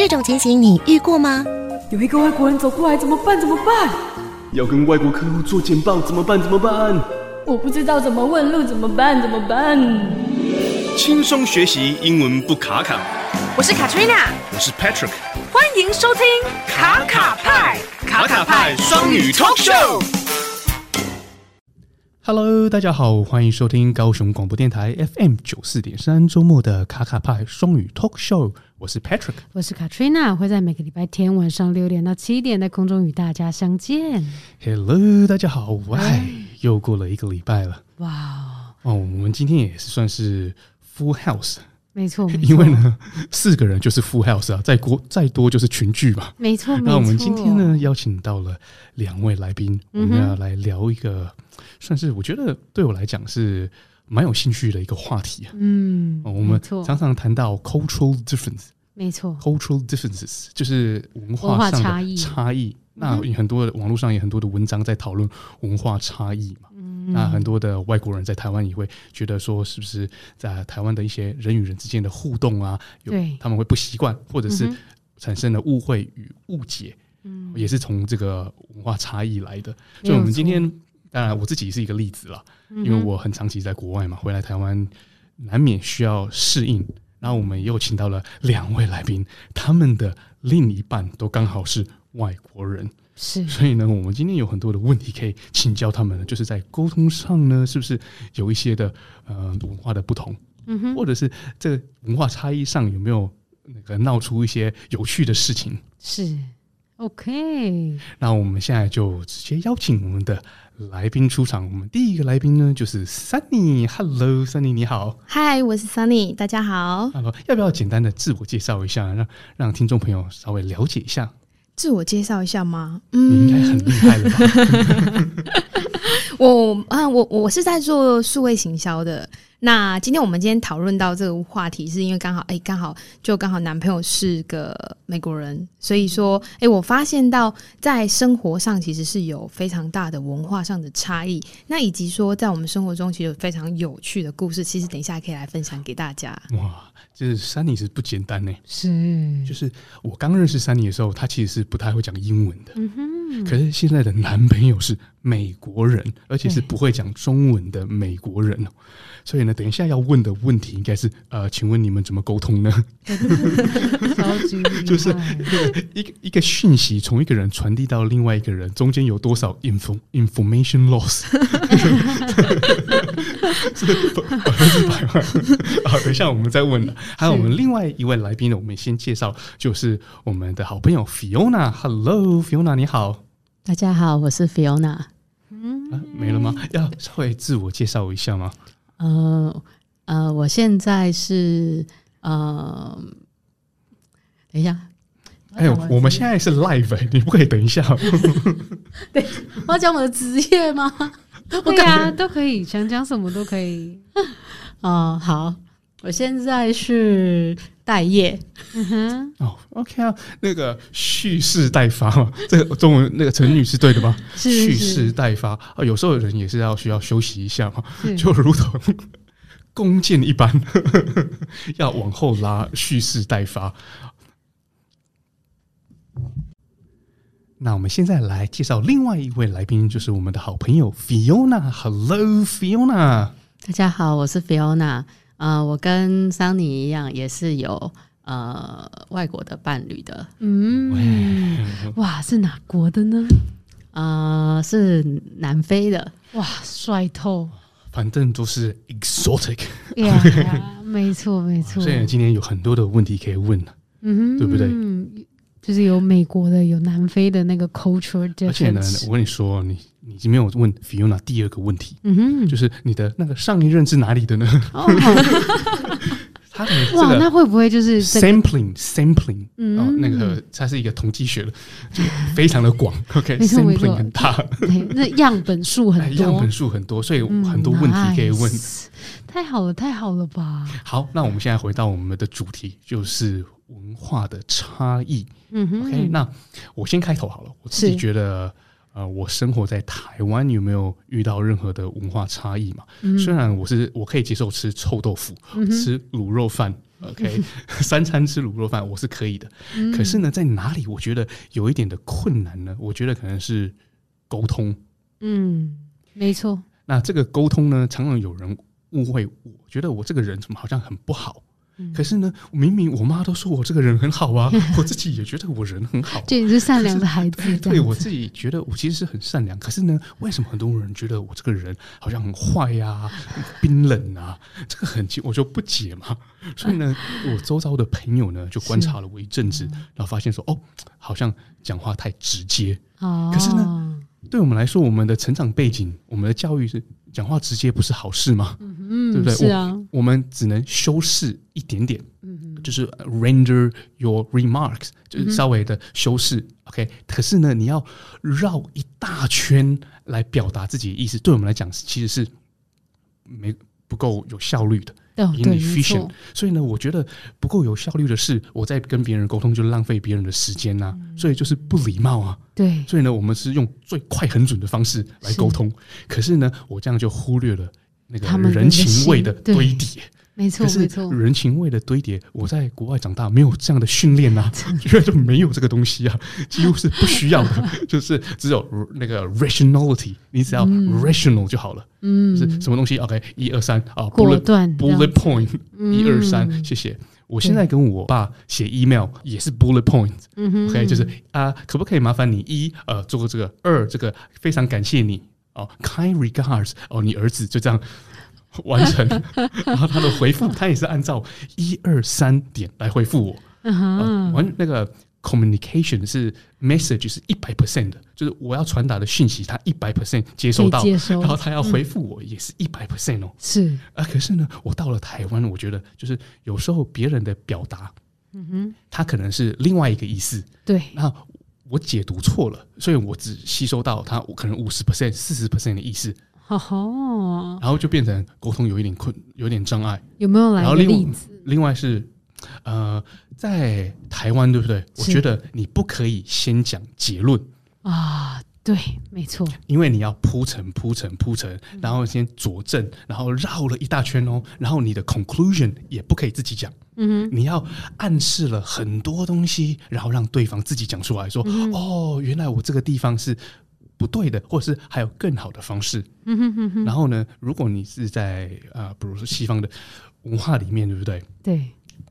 这种情形你遇过吗？有一个外国人走过来，怎么办？怎么办？要跟外国客户做简报，怎么办？怎么办？我不知道怎么问路，怎么办？怎么办？轻松学习英文不卡卡。我是 Katrina，我是 Patrick，欢迎收听卡卡派卡卡派双语 Talk Show。Hello，大家好，欢迎收听高雄广播电台 FM 九四点三周末的卡卡派双语 Talk Show。我是 Patrick，我是 Katrina，会在每个礼拜天晚上六点到七点在空中与大家相见。Hello，大家好，喂，又过了一个礼拜了，哇哦，我们今天也是算是 Full House。没错，因为呢，四个人就是 full house 啊，再多再多就是群聚嘛。没错，没错。那我们今天呢，邀请到了两位来宾，我们要来聊一个，算是我觉得对我来讲是蛮有兴趣的一个话题啊。嗯，我们常常谈到 cultural difference，没错，cultural differences 就是文化上的差异。差异。那很多的网络上也很多的文章在讨论文化差异嘛。那很多的外国人在台湾也会觉得说，是不是在台湾的一些人与人之间的互动啊，有他们会不习惯，或者是产生了误会与误解，嗯，也是从这个文化差异来的。所以，我们今天当然我自己是一个例子了，因为我很长期在国外嘛，回来台湾难免需要适应。然后，我们又请到了两位来宾，他们的另一半都刚好是外国人。是，所以呢，我们今天有很多的问题可以请教他们，就是在沟通上呢，是不是有一些的呃文化的不同，嗯哼，或者是这个文化差异上有没有那个闹出一些有趣的事情？是，OK。那我们现在就直接邀请我们的来宾出场。我们第一个来宾呢，就是 Sunny。Hello，Sunny，你好。Hi，我是 Sunny，大家好。Hello，要不要简单的自我介绍一下，让让听众朋友稍微了解一下？自我介绍一下吗？嗯，你应该很厉害了吧？我啊，我我是在做数位行销的。那今天我们今天讨论到这个话题，是因为刚好哎，刚好就刚好男朋友是个美国人，所以说哎，我发现到在生活上其实是有非常大的文化上的差异。那以及说在我们生活中其实有非常有趣的故事，其实等一下可以来分享给大家。哇，就是 Sunny 是不简单呢，是，就是我刚认识 Sunny 的时候，他其实是不太会讲英文的，嗯哼，可是现在的男朋友是美国人，而且是不会讲中文的美国人哦。所以呢，等一下要问的问题应该是，呃，请问你们怎么沟通呢？就是 一个一个讯息从一个人传递到另外一个人，中间有多少 info information loss？是百分之百吗？好，等一下我们再问了。还有我们另外一位来宾呢，我们先介绍，就是我们的好朋友 Fiona。Hello，Fiona，你好。大家好，我是 Fiona。嗯、啊，没了吗？要稍微自我介绍一下吗？呃呃，我现在是呃，等一下，哎呦，我们现在是 live，欸，你不可以等一下。对，我要讲我的职业吗？对啊，都可以，想讲什么都可以。哦，好，我现在是待业。嗯哼，哦，OK 啊，那个蓄势待发嘛，这个中文那个成语是对的吗？蓄势待发啊，有时候人也是要需要休息一下嘛，就如同弓箭一般呵呵，要往后拉，蓄势待发。那我们现在来介绍另外一位来宾，就是我们的好朋友 Fiona。Hello，Fiona，大家好，我是 Fiona。啊、呃，我跟 Sunny 一样，也是有。呃，外国的伴侣的，嗯，哇，是哪国的呢？呃，是南非的，哇，帅透，反正都是 exotic，没错 没错。所以今天有很多的问题可以问，嗯，对不对？嗯，就是有美国的，有南非的那个 culture difference。而且呢，我跟你说，你你已经没有问 Fiona 第二个问题，嗯哼，就是你的那个上一任是哪里的呢？哦 哇，那会不会就是 sampling sampling？嗯，哦，那个它是一个统计学的，就非常的广。OK，sampling 很大，那样本数很多，样本数很多，所以很多问题可以问。太好了，太好了吧？好，那我们现在回到我们的主题，就是文化的差异。嗯哼，OK，那我先开头好了，我自己觉得。呃，我生活在台湾，有没有遇到任何的文化差异嘛？嗯、虽然我是我可以接受吃臭豆腐、嗯、吃卤肉饭，OK，三餐吃卤肉饭我是可以的。嗯、可是呢，在哪里我觉得有一点的困难呢？我觉得可能是沟通。嗯，没错。那这个沟通呢，常常有人误会，我觉得我这个人怎么好像很不好。可是呢，明明我妈都说我这个人很好啊，我自己也觉得我人很好，这也是善良的孩子。对，我自己觉得我其实是很善良。可是呢，为什么很多人觉得我这个人好像很坏呀、冰冷啊？这个很奇，我就不解嘛。所以呢，我周遭的朋友呢，就观察了我一阵子，然后发现说，哦，好像讲话太直接。可是呢，对我们来说，我们的成长背景，我们的教育是。讲话直接不是好事吗？嗯，对不对？是啊，我，我们只能修饰一点点，嗯，就是 render your remarks，就是稍微的修饰，嗯，OK。可是呢，你要绕一大圈来表达自己的意思，对我们来讲，其实是没不够有效率的。inefficient，所以呢，我觉得不够有效率的是，我在跟别人沟通就浪费别人的时间呐、啊，所以就是不礼貌啊。对，所以呢，我们是用最快很准的方式来沟通，可是呢，我这样就忽略了那个人情味的堆叠。没错，没错，人情味的堆叠，我在国外长大，没有这样的训练 呐，因为就没有这个东西啊，几乎是不需要的，就是只有那个 rationality，你只要 rational 就好了，嗯，就是什么东西？OK，一二三啊，果断 bullet point，一二三，谢谢。我现在跟我爸写 email 也是 bullet point，OK，就是啊，可不可以麻烦你一呃做个这个，二这个非常感谢你哦，kind regards 哦，你儿子就这样。完成，然后他的回复，他也是按照一二三点来回复我。完、uh huh. 那个 communication 是 message 是一百 percent 的，就是我要传达的讯息，他一百 percent 接收到，然后他要回复我也是一百 percent 哦。是啊，可是呢，我到了台湾，我觉得就是有时候别人的表达，嗯哼，他可能是另外一个意思。对，那我解读错了，所以我只吸收到他可能五十 percent、四十 percent 的意思。哦，然后就变成沟通有一点困，有点障碍。有没有来个例子？另外是，呃，在台湾对不对？我觉得你不可以先讲结论啊。对，没错。因为你要铺陈、铺陈、铺陈，然后先佐证，然后绕了一大圈哦。然后你的 conclusion 也不可以自己讲。嗯哼，你要暗示了很多东西，然后让对方自己讲出来说：“嗯、哦，原来我这个地方是。”不对的，或者是还有更好的方式。嗯哼哼哼。然后呢，如果你是在啊、呃，比如说西方的文化里面，对不对？对。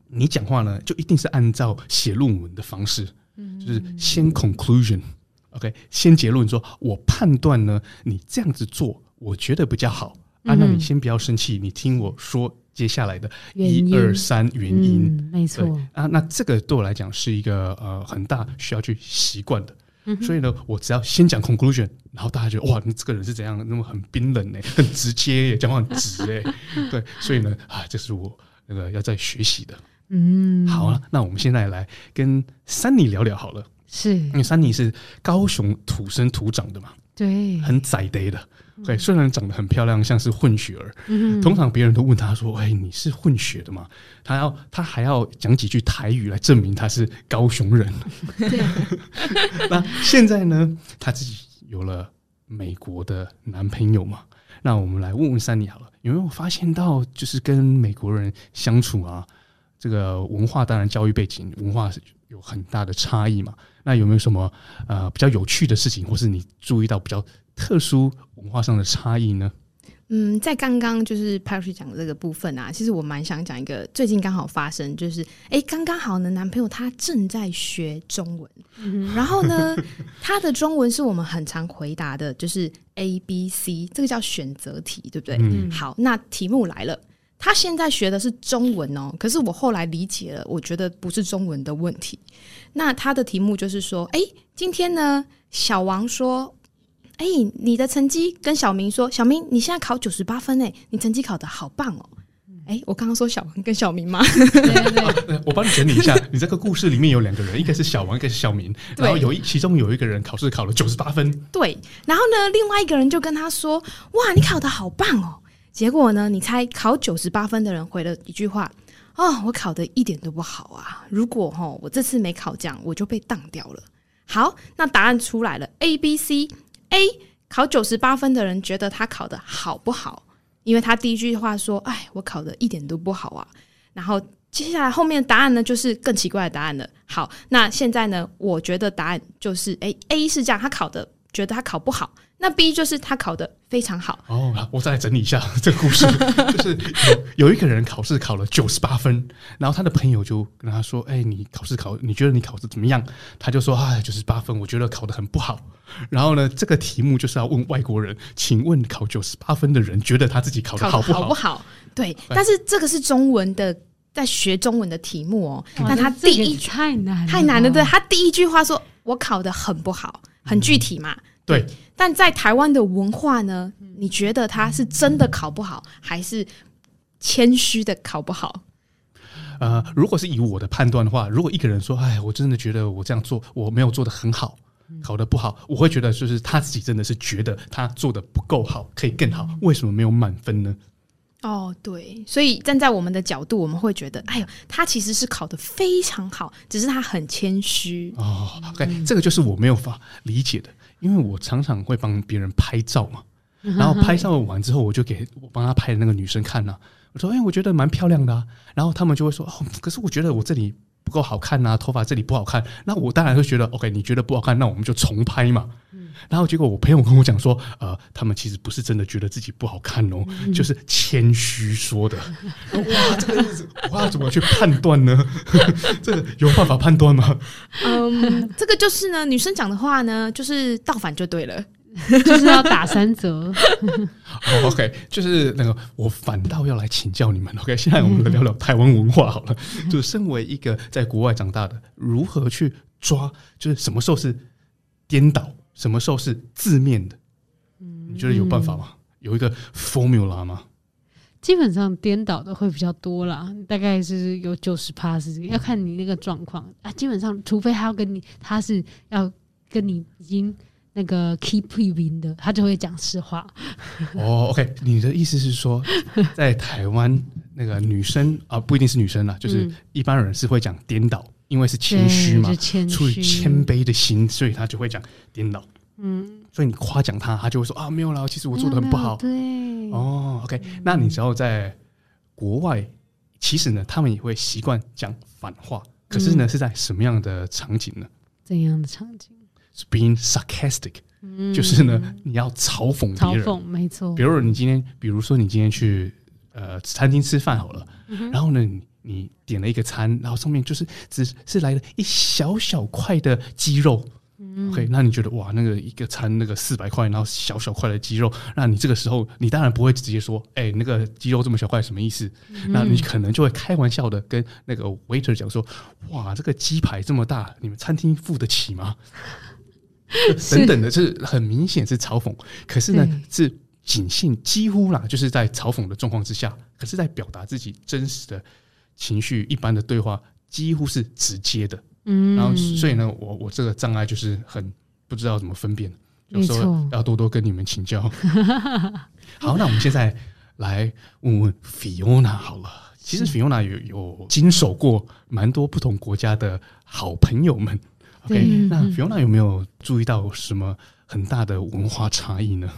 你讲话呢，就一定是按照写论文的方式，嗯、就是先 conclusion，OK，、okay? 先结论说，我判断呢，你这样子做，我觉得比较好。啊，那你先不要生气，你听我说接下来的一二三原因。嗯、没错。啊，那这个对我来讲是一个呃很大需要去习惯的。所以呢，我只要先讲 conclusion，然后大家觉得哇，你这个人是怎样？那么很冰冷呢，很直接，讲话很直哎，对，所以呢，啊，这是我那个要在学习的。嗯，好啊，那我们现在来跟 Sunny 聊聊好了，是。因为 Sunny 是高雄土生土长的嘛，对，很在地的。对，虽然长得很漂亮，像是混血儿，嗯、通常别人都问他说：“哎，你是混血的吗？”他要，他还要讲几句台语来证明他是高雄人。对 那现在呢，他自己有了美国的男朋友嘛？那我们来问问 Sunny 好了，有没有发现到，就是跟美国人相处啊，这个文化当然教育背景文化是有很大的差异嘛？那有没有什么呃比较有趣的事情，或是你注意到比较？特殊文化上的差异呢？嗯，在刚刚就是 Patrick 讲的这个部分啊，其实我蛮想讲一个最近刚好发生，就是哎，刚刚好呢，男朋友他正在学中文，嗯、然后呢，他的中文是我们很常回答的，就是 A B C，这个叫选择题，对不对？嗯、好，那题目来了，他现在学的是中文哦，可是我后来理解了，我觉得不是中文的问题。那他的题目就是说，哎，今天呢，小王说。哎，你的成绩跟小明说，小明你现在考九十八分哎，你成绩考得好棒哦。哎，我刚刚说小王跟小明吗？对对对，啊、我帮你整理一下，你这个故事里面有两个人，一个是小王，一个是小明，然后有一其中有一个人考试考了九十八分，对，然后呢，另外一个人就跟他说，哇，你考得好棒哦。结果呢，你猜考九十八分的人回了一句话，哦，我考得一点都不好啊。如果哈、哦、我这次没考这样，我就被当掉了。好，那答案出来了，A、B、C。A 考九十八分的人觉得他考得好不好？因为他第一句话说：“哎，我考得一点都不好啊。”然后接下来后面的答案呢，就是更奇怪的答案了。好，那现在呢，我觉得答案就是，哎，A 是这样，他考的觉得他考不好。那 B 就是他考的非常好哦，我再来整理一下 这个故事，就是有有一个人考试考了九十八分，然后他的朋友就跟他说：“哎、欸，你考试考，你觉得你考试怎么样？”他就说：“哎，九十八分，我觉得考得很不好。”然后呢，这个题目就是要问外国人，请问考九十八分的人觉得他自己考得好不好？好不好？对，但是这个是中文的，在学中文的题目哦。那他第一太难太难了，对，他第一句话说：“我考得很不好，很具体嘛。嗯”对。但在台湾的文化呢？你觉得他是真的考不好，还是谦虚的考不好？呃，如果是以我的判断的话，如果一个人说：“哎，我真的觉得我这样做我没有做得很好，考得不好。”我会觉得就是他自己真的是觉得他做得不够好，可以更好。为什么没有满分呢？哦，对，所以站在我们的角度，我们会觉得：“哎呦，他其实是考得非常好，只是他很谦虚。”哦，OK，这个就是我没有法理解的。因为我常常会帮别人拍照嘛，然后拍照完之后，我就给我帮他拍的那个女生看了、啊。我说：“哎，我觉得蛮漂亮的啊。”然后他们就会说：“哦，可是我觉得我这里不够好看呐，头发这里不好看。”那我当然会觉得：“OK，你觉得不好看，那我们就重拍嘛。”然后结果我朋友跟我讲说：“呃，他们其实不是真的觉得自己不好看哦，就是谦虚说的。”哇，这个我要怎么去判断呢？这个有办法判断吗？嗯，这个就是呢，女生讲的话呢，就是倒反就对了，就是要打三折。哦，OK，就是那个，我反倒要来请教你们。OK，现在我们来聊聊台湾文化好了。就身为一个在国外长大的，如何去抓？就是什么时候是颠倒？什么时候是字面的？你觉得有办法吗？有一个 formula 吗？基本上颠倒的会比较多啦，大概是有九十趴是这个，要看你那个状况啊。基本上，除非他要跟你，他是要跟你已经那个 keep in 的，他就会讲实话。哦，OK，你的意思是说，在台湾那个女生啊，不一定是女生啦，就是一般人是会讲颠倒。因为是谦虚嘛，出于谦卑的心，所以他就会讲颠倒。嗯，所以你夸奖他，他就会说啊，没有啦，其实我做的很不好。对，哦，OK，那你只要在国外，其实呢，他们也会习惯讲反话。可是呢，是在什么样的场景呢？怎样的场景？Being sarcastic，就是呢，你要嘲讽别人。嘲讽，没错。比如说你今天，比如说你今天去呃餐厅吃饭好了，然后呢，你点了一个餐，然后上面就是只是来了一小小块的鸡肉，嗯，OK，那你觉得哇，那个一个餐那个四百块，然后小小块的鸡肉，那你这个时候你当然不会直接说，哎，那个鸡肉这么小块什么意思？嗯，那你可能就会开玩笑的跟那个 waiter 讲说，哇，这个鸡排这么大，你们餐厅付得起吗？等等的，是很明显是嘲讽，可是呢是仅限几乎啦，就是在嘲讽的状况之下，可是在表达自己真实的。情绪一般的对话几乎是直接的，嗯，然后所以呢，我我这个障碍就是很不知道怎么分辨，有时候要多多跟你们请教。好，那我们现在来问问 Fiona 好了。其实 Fiona 有有经手过蛮多不同国家的好朋友们。OK，那 Fiona 有没有注意到什么很大的文化差异呢？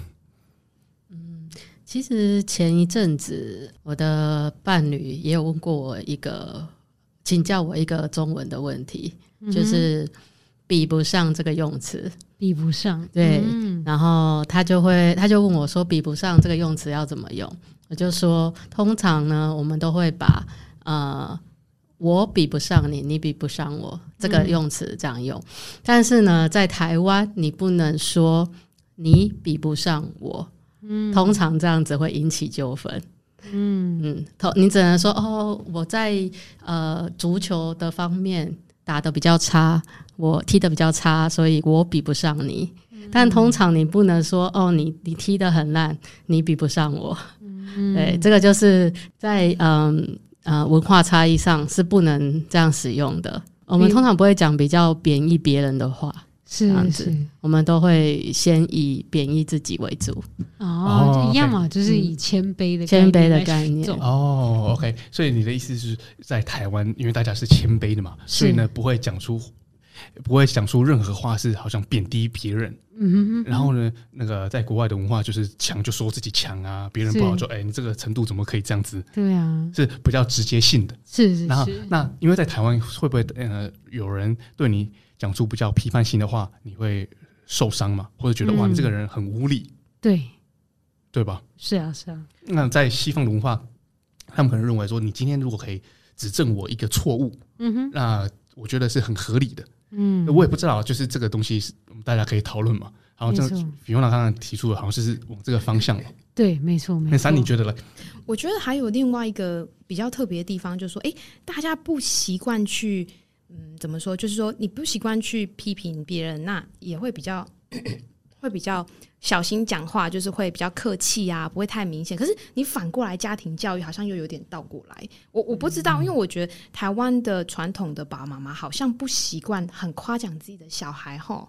嗯其实前一阵子，我的伴侣也有问过我一个，请教我一个中文的问题，嗯、就是比不上这个用词，比不上，对，嗯、然后他就会，他就问我说，比不上这个用词要怎么用？我就说，通常呢，我们都会把呃，我比不上你，你比不上我这个用词这样用，嗯、但是呢，在台湾，你不能说你比不上我。嗯，通常这样子会引起纠纷。嗯嗯，头你只能说哦，我在呃足球的方面打的比较差，我踢的比较差，所以我比不上你。嗯、但通常你不能说哦，你你踢得很烂，你比不上我。嗯，对，这个就是在嗯呃文化差异上是不能这样使用的。我们通常不会讲比较贬义别人的话。是这样子，我们都会先以贬义自己为主。哦，一样嘛，就是以谦卑的谦卑的概念。哦，OK，所以你的意思是在台湾，因为大家是谦卑的嘛，所以呢不会讲出不会讲出任何话是好像贬低别人。嗯哼哼。然后呢，那个在国外的文化就是强就说自己强啊，别人不好就哎，你这个程度怎么可以这样子？对啊，是比较直接性的。是是是。然后那因为在台湾会不会呃有人对你讲出比较批判性的话，你会受伤嘛？或者觉得、嗯、哇你这个人很无理？对，对吧？是啊是啊。那在西方的文化，他们可能认为说，你今天如果可以指正我一个错误，嗯哼，那我觉得是很合理的。嗯，我也不知道，就是这个东西是我们大家可以讨论嘛。然后这个 Fiona 刚刚提出的，好像是往这个方向。对，没错，没错。那三，你觉得呢？我觉得还有另外一个比较特别的地方，就是说，哎，大家不习惯去，嗯，怎么说？就是说，你不习惯去批评别人，那也会比较。会比较小心讲话，就是会比较客气啊，不会太明显。可是你反过来家庭教育好像又有点倒过来，我我不知道，因为我觉得台湾的传统的爸爸妈妈好像不习惯很夸奖自己的小孩哈。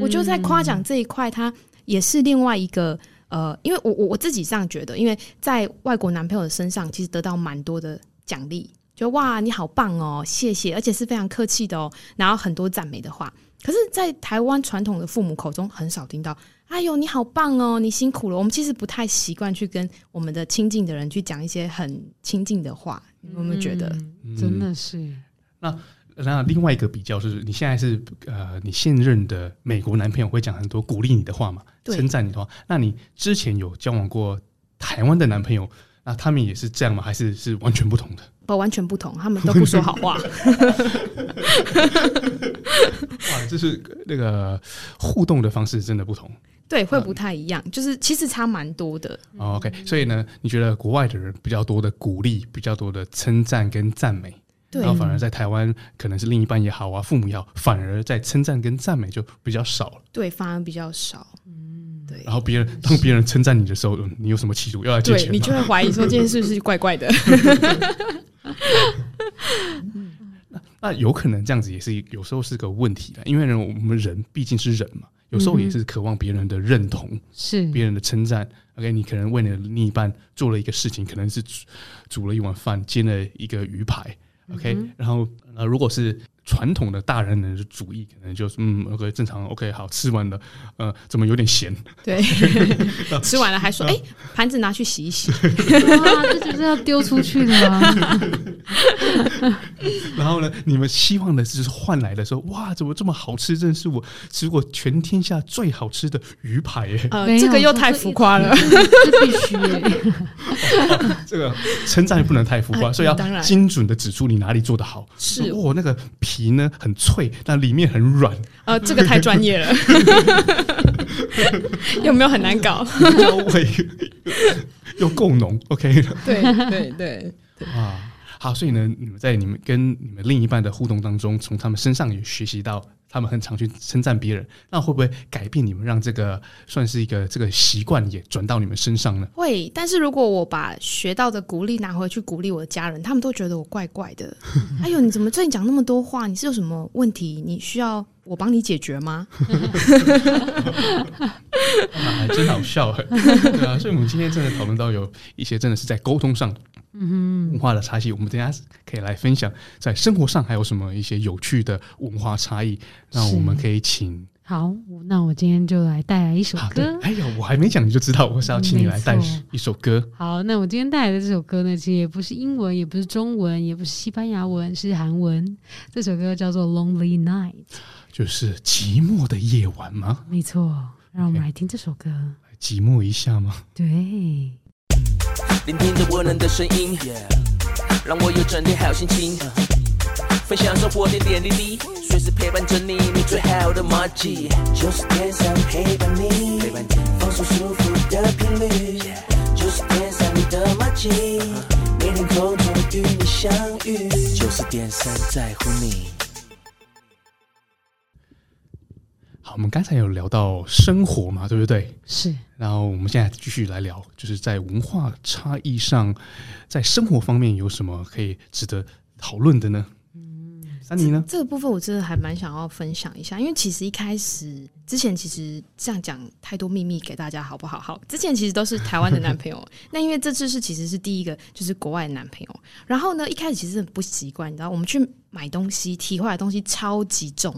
我觉得在夸奖这一块，他也是另外一个呃，因为我我我自己这样觉得，因为在外国男朋友的身上其实得到蛮多的奖励，就哇你好棒哦，谢谢，而且是非常客气的哦，然后很多赞美的话。可是，在台湾传统的父母口中，很少听到“哎呦，你好棒哦，你辛苦了”。我们其实不太习惯去跟我们的亲近的人去讲一些很亲近的话。你有没有觉得？嗯、真的是。那那另外一个比较就是，你现在是呃，你现任的美国男朋友会讲很多鼓励你的话嘛？称赞你的话。那你之前有交往过台湾的男朋友？那他们也是这样吗？还是是完全不同的？不，完全不同。他们都不说好话。哇，就是那个互动的方式真的不同。对，会不太一样。就是其实差蛮多的。哦，OK，所以呢，你觉得国外的人比较多的鼓励，比较多的称赞跟赞美，然后反而在台湾可能是另一半也好啊，父母也好，反而在称赞跟赞美就比较少了。对，反而比较少。嗯，对然后别人当别人称赞你的时候，你有什么企图要来借钱？你 就会怀疑说这件事是怪怪的。那那有可能这样子也是有时候是个问题的，因为呢，我们人毕竟是人嘛，有时候也是渴望别人的认同，是别人的称赞。OK，你可能为你的另一半做了一个事情，可能是煮煮了一碗饭，煎了一个鱼排。OK，然后呃，如果是。传统的大人的主义，可能就是嗯，OK，正常，OK，好，吃完了，呃，怎么有点咸？对，吃完了还说，哎、欸，盘子拿去洗一洗。哇，这就是要丢出去的吗？然后呢，你们希望的就是换来的时候，哇，怎么这么好吃？真是我吃过全天下最好吃的鱼排耶！呃，这个又太浮夸了，这必须。这个称赞不能太浮夸，呃、所以要精准的指出你哪里做得好。是，我、哦、那个。皮呢很脆，但里面很软。呃，这个太专业了，有没有很难搞？味又够浓，OK 对对对啊，好，所以呢，你们在你们跟你们另一半的互动当中，从他们身上也学习到。他们很常去称赞别人，那会不会改变你们，让这个算是一个这个习惯也转到你们身上呢？会，但是如果我把学到的鼓励拿回去鼓励我的家人，他们都觉得我怪怪的。哎呦，你怎么最近讲那么多话？你是有什么问题？你需要我帮你解决吗？还真好笑，对啊。所以，我们今天真的讨论到有一些真的是在沟通上。嗯哼，文化的差异，我们等下可以来分享，在生活上还有什么一些有趣的文化差异？那我们可以请好，那我今天就来带来一首歌。哎呀，我还没讲你就知道，我是要请你来带一首歌。好，那我今天带来的这首歌呢，其实也不是英文，也不是中文，也不是西班牙文，是韩文。这首歌叫做《Lonely Night》，就是寂寞的夜晚吗？没错，让我们来听这首歌，来寂寞一下吗？对。聆听着温暖的声音，yeah. 让我有整天好心情。Uh. 分享生活点点滴滴，随时陪伴着你，你最好的马吉。就是天上陪伴你，陪伴你放松舒服的频率。就是天上你的马吉，每天空中与你相遇。九十点三在乎你。好，我们刚才有聊到生活嘛，对不对？是。然后我们现在继续来聊，就是在文化差异上，在生活方面有什么可以值得讨论的呢？嗯，那你呢？这个部分我真的还蛮想要分享一下，因为其实一开始之前其实这样讲太多秘密给大家好不好？好，之前其实都是台湾的男朋友，那因为这次是其实是第一个就是国外的男朋友，然后呢一开始其实很不习惯，你知道我们去买东西提回来的东西超级重，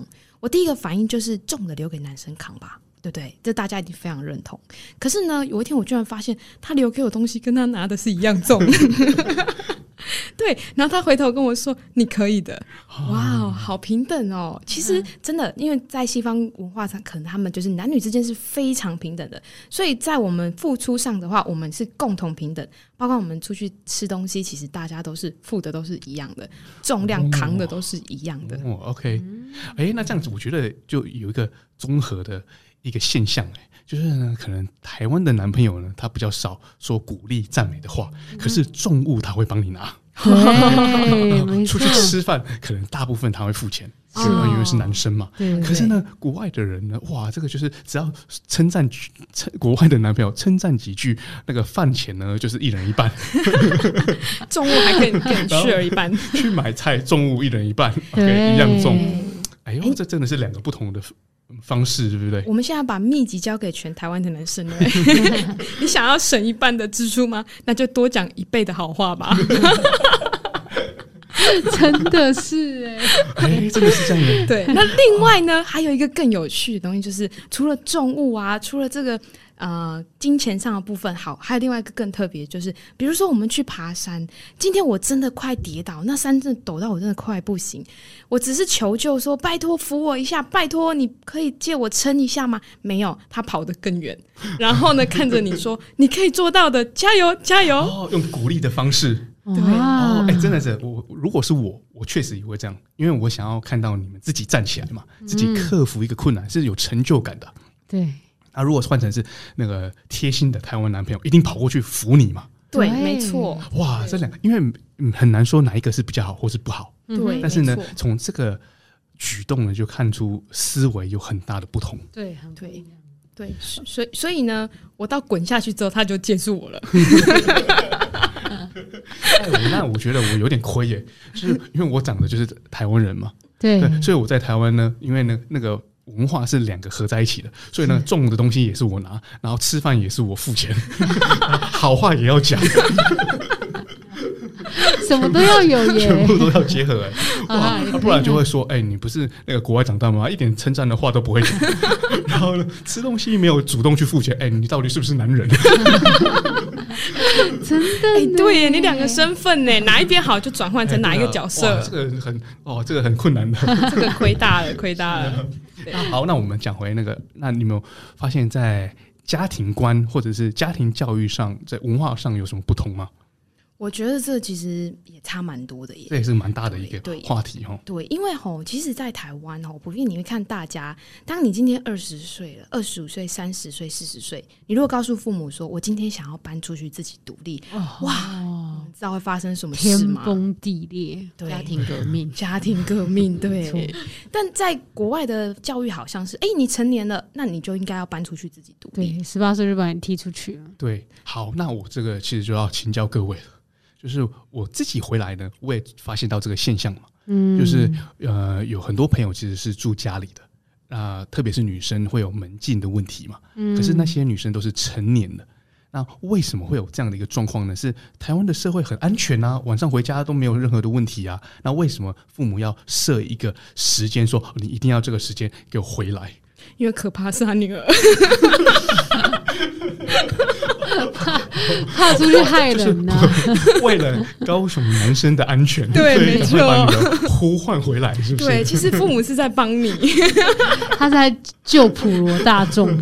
我第一个反应就是重的留给男生扛吧。对不对？这大家已经非常认同。可是呢，有一天我居然发现他留给我东西跟他拿的是一样重。对，然后他回头跟我说：“你可以的。”哇哦，好平等哦！其实真的，因为在西方文化上，可能他们就是男女之间是非常平等的，所以在我们付出上的话，我们是共同平等。包括我们出去吃东西，其实大家都是付的都是一样的，重量扛的都是一样的。哦，OK，哎，那这样子，我觉得就有一个综合的。一个现象哎，就是呢，可能台湾的男朋友呢，他比较少说鼓励赞美的话，可是重物他会帮你拿。对，出去吃饭，可能大部分他会付钱，因为是男生嘛。可是呢，国外的人呢，哇，这个就是只要称赞称国外的男朋友称赞几句，那个饭钱呢就是一人一半，重物还可以可以 share 一半。去买菜，重物一人一半，OK，一样重。哎呦，这真的是两个不同的。方式对不对？我们现在把秘籍交给全台湾的男生了。你想要省一半的支出吗？那就多讲一倍的好话吧。真的是哎、欸，哎，真的是这样的。对，那另外呢，还有一个更有趣的东西，就是除了重物啊，除了这个。呃，金钱上的部分好，还有另外一个更特别，就是比如说我们去爬山，今天我真的快跌倒，那山真的陡到我真的快不行，我只是求救说拜托扶我一下，拜托你可以借我撑一下吗？没有，他跑得更远，然后呢看着你说你可以做到的，加油加油！哦，用鼓励的方式，对。哦，哎，真的是我，如果是我，我确实也会这样，因为我想要看到你们自己站起来嘛，自己克服一个困难是有成就感的，对。那、啊、如果换成是那个贴心的台湾男朋友，一定跑过去扶你嘛？对，没错。哇，这两个，因为很难说哪一个是比较好，或是不好。对，但是呢，从这个举动呢，就看出思维有很大的不同。对，对，对，所以所以呢，我到滚下去之后，他就结束我了。哎，那我觉得我有点亏耶，就是因为我长得就是台湾人嘛。对，对，所以我在台湾呢，因为呢那个。文化是两个合在一起的，所以呢，重的东西也是我拿，然后吃饭也是我付钱，好话也要讲，什么都要有耶，全部都要结合哎，哇，不然就会说，哎，你不是那个国外长大吗？一点称赞的话都不会讲，然后呢，吃东西没有主动去付钱，哎，你到底是不是男人？真的，哎，对耶，你两个身份呢，哪一边好就转换成哪一个角色，这个很哦，这个很困难的，这个亏大了，亏大了。那好，那我们讲回那个，那你有没有发现，在家庭观或者是家庭教育上，在文化上有什么不同吗？我觉得这其实也差蛮多的耶，这也是蛮大的一个话题哈。对，因为吼，其实，在台湾吼，普遍你会看大家，当你今天二十岁了，二十五岁、三十岁、四十岁，你如果告诉父母说，我今天想要搬出去自己独立，哦、哇，知道会发生什么事吗？天崩地裂，对，家庭革命，家庭革命，对。但在国外的教育好像是，哎、欸，你成年了，那你就应该要搬出去自己独立，对，十八岁就把你踢出去了。对，好，那我这个其实就要请教各位了。就是我自己回来呢，我也发现到这个现象嘛，嗯，就是呃，有很多朋友其实是住家里的，那、呃，特别是女生会有门禁的问题嘛，嗯，可是那些女生都是成年的，那为什么会有这样的一个状况呢？是台湾的社会很安全啊，晚上回家都没有任何的问题啊，那为什么父母要设一个时间说你一定要这个时间给我回来？因为可怕是他女儿。怕怕出去害人呢、啊，为了高雄男生的安全，对，没错，把你的呼唤回来，是不是？对，其实父母是在帮你，他在救普罗大众。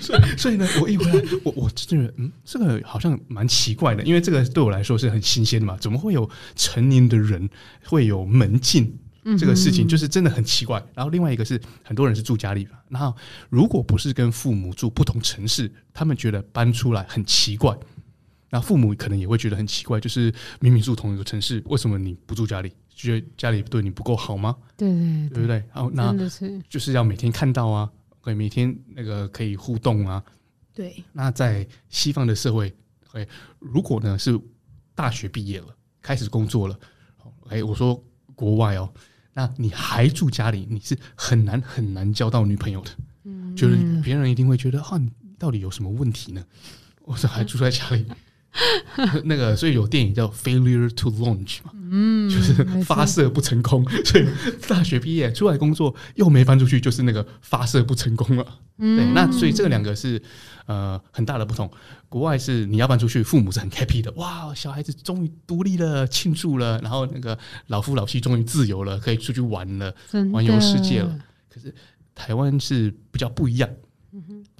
所以，所以呢，我一回来，我我觉得，嗯，这个好像蛮奇怪的，因为这个对我来说是很新鲜的嘛，怎么会有成年的人会有门禁？这个事情就是真的很奇怪。然后另外一个是，很多人是住家里，然后如果不是跟父母住不同城市，他们觉得搬出来很奇怪。那父母可能也会觉得很奇怪，就是明明住同一个城市，为什么你不住家里？觉得家里对你不够好吗？对对对，对不对？然后那就是要每天看到啊，可以每天那个可以互动啊。对。那在西方的社会，会如果呢是大学毕业了，开始工作了，哎，我说。国外哦，那你还住家里，你是很难很难交到女朋友的。嗯，就是别人一定会觉得，啊，你到底有什么问题呢？我说还住在家里。那个，所以有电影叫《Failure to Launch》嘛，嗯，就是发射不成功，所以大学毕业出来工作又没搬出去，就是那个发射不成功了。嗯，对，那所以这个两个是呃很大的不同。国外是你要搬出去，父母是很 happy 的，哇，小孩子终于独立了，庆祝了，然后那个老夫老妻终于自由了，可以出去玩了，环游世界了。可是台湾是比较不一样，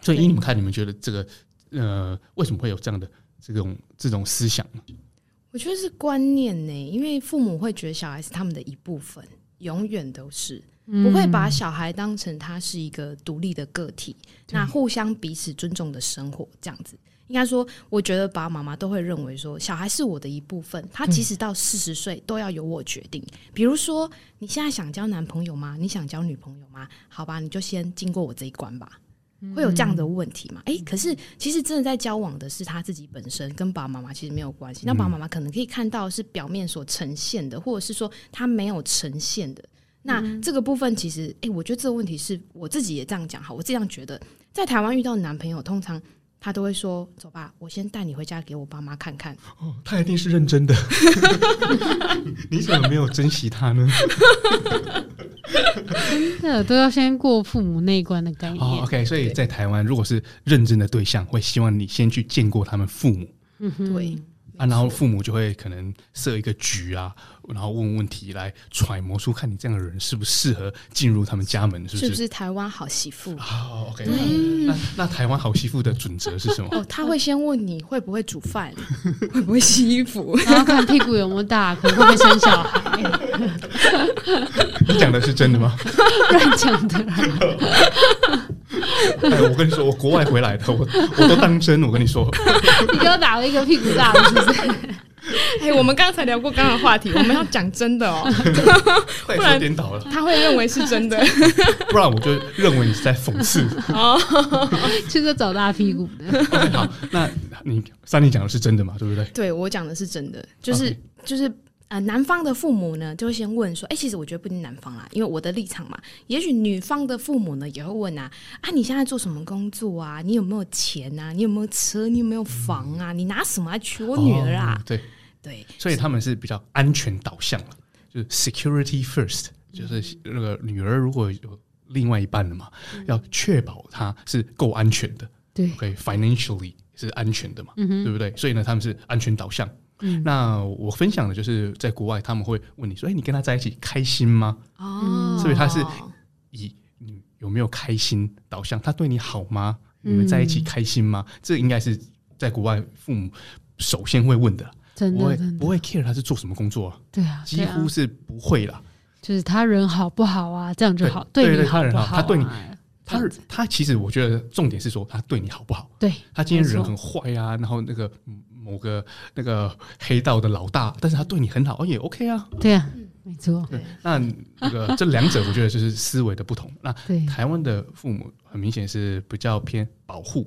所以依你们看，你们觉得这个呃为什么会有这样的？这种这种思想呢，我觉得是观念呢，因为父母会觉得小孩是他们的一部分，永远都是不会把小孩当成他是一个独立的个体，嗯、那互相彼此尊重的生活这样子。应该说，我觉得爸爸妈妈都会认为说，小孩是我的一部分，他即使到四十岁都要由我决定。比如说，你现在想交男朋友吗？你想交女朋友吗？好吧，你就先经过我这一关吧。会有这样的问题吗？哎、欸，可是其实真的在交往的是他自己本身，跟爸爸妈妈其实没有关系。那爸爸妈妈可能可以看到是表面所呈现的，或者是说他没有呈现的。那这个部分其实，哎、欸，我觉得这个问题是我自己也这样讲哈，我这样觉得，在台湾遇到男朋友，通常。他都会说：“走吧，我先带你回家给我爸妈看看。”哦，他一定是认真的。你怎么没有珍惜他呢？真的都要先过父母那一关的概念。哦，OK，所以在台湾，如果是认真的对象，会希望你先去见过他们父母。嗯哼，对。啊，然后父母就会可能设一个局啊，然后问问题来揣摩出看你这样的人适不适合进入他们家门，是不是？是不是台湾好媳妇？好，OK。那那台湾好媳妇的准则是什么？哦，他会先问你会不会煮饭，会不会洗衣服，然后看屁股有没有大，可能会不会生小孩。你讲的是真的吗？乱讲的。哎，我跟你说，我国外回来的，我我都当真。我跟你说，你给我打了一个屁股大，是不是？哎，我们刚才聊过刚刚的话题，我们要讲真的哦，不然颠倒了，他会认为是真的，不然我就认为你是在讽刺。哦，就是找大屁股好，那你三妮讲的是真的嘛？对不对？对，我讲的是真的，就是就是。呃，男方的父母呢，就会先问说：“哎、欸，其实我觉得不一定男方啦，因为我的立场嘛。也许女方的父母呢，也会问啊：啊，你现在做什么工作啊？你有没有钱啊？你有没有车？你有没有房啊？你拿什么来娶我女儿啊？哦、对对，所以他们是比较安全导向了，就是 security first，就是那个女儿如果有另外一半了嘛，嗯、要确保她是够安全的，对，OK，financially 是安全的嘛，嗯、对不对？所以呢，他们是安全导向。”嗯，那我分享的就是在国外，他们会问你说：“哎，你跟他在一起开心吗？”哦，所以他是以你有没有开心导向，他对你好吗？你们在一起开心吗？这应该是在国外父母首先会问的，真的，不会不会 care 他是做什么工作啊？对啊，几乎是不会啦。就是他人好不好啊？这样就好，对你好不好？他对你，他他其实我觉得重点是说他对你好不好？对，他今天人很坏啊，然后那个。某个那个黑道的老大，但是他对你很好，哦，也 OK 啊。对啊，没错。对，那那个这两者，我觉得就是思维的不同。那台湾的父母很明显是比较偏保护，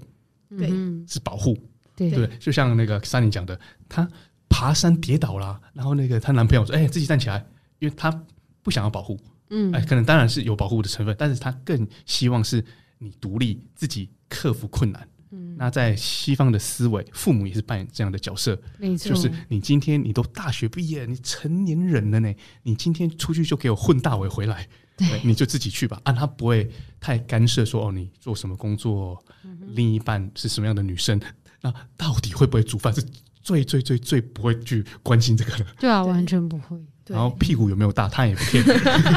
对，是保护，对对。就像那个珊妮讲的，她爬山跌倒啦，然后那个她男朋友说：“哎，自己站起来。”因为她不想要保护，嗯，哎，可能当然是有保护的成分，但是她更希望是你独立，自己克服困难。嗯，那在西方的思维，父母也是扮演这样的角色，没错。就是你今天你都大学毕业，你成年人了呢，你今天出去就给我混大尾回来，对，你就自己去吧。啊，他不会太干涉说哦，你做什么工作，另一半是什么样的女生，那到底会不会煮饭，是最最最最不会去关心这个了。对啊，完全不会。然后屁股有没有大，他也不看，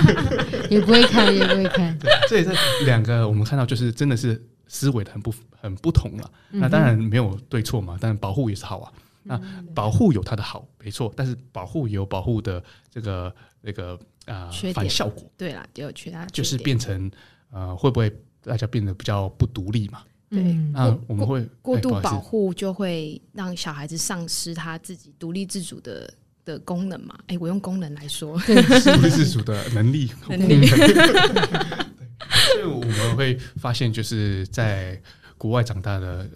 也不会看，也不会看。对，这也是两个我们看到，就是真的是。思维的很不很不同了，那当然没有对错嘛，但保护也是好啊。那保护有它的好，没错，但是保护也有保护的这个那个啊反效果。对啦，就有其他就是变成呃会不会大家变得比较不独立嘛？对，那我们会过度保护就会让小孩子丧失他自己独立自主的的功能嘛？哎，我用功能来说，独立自主的能力。能力。所以我们会发现，就是在国外长大的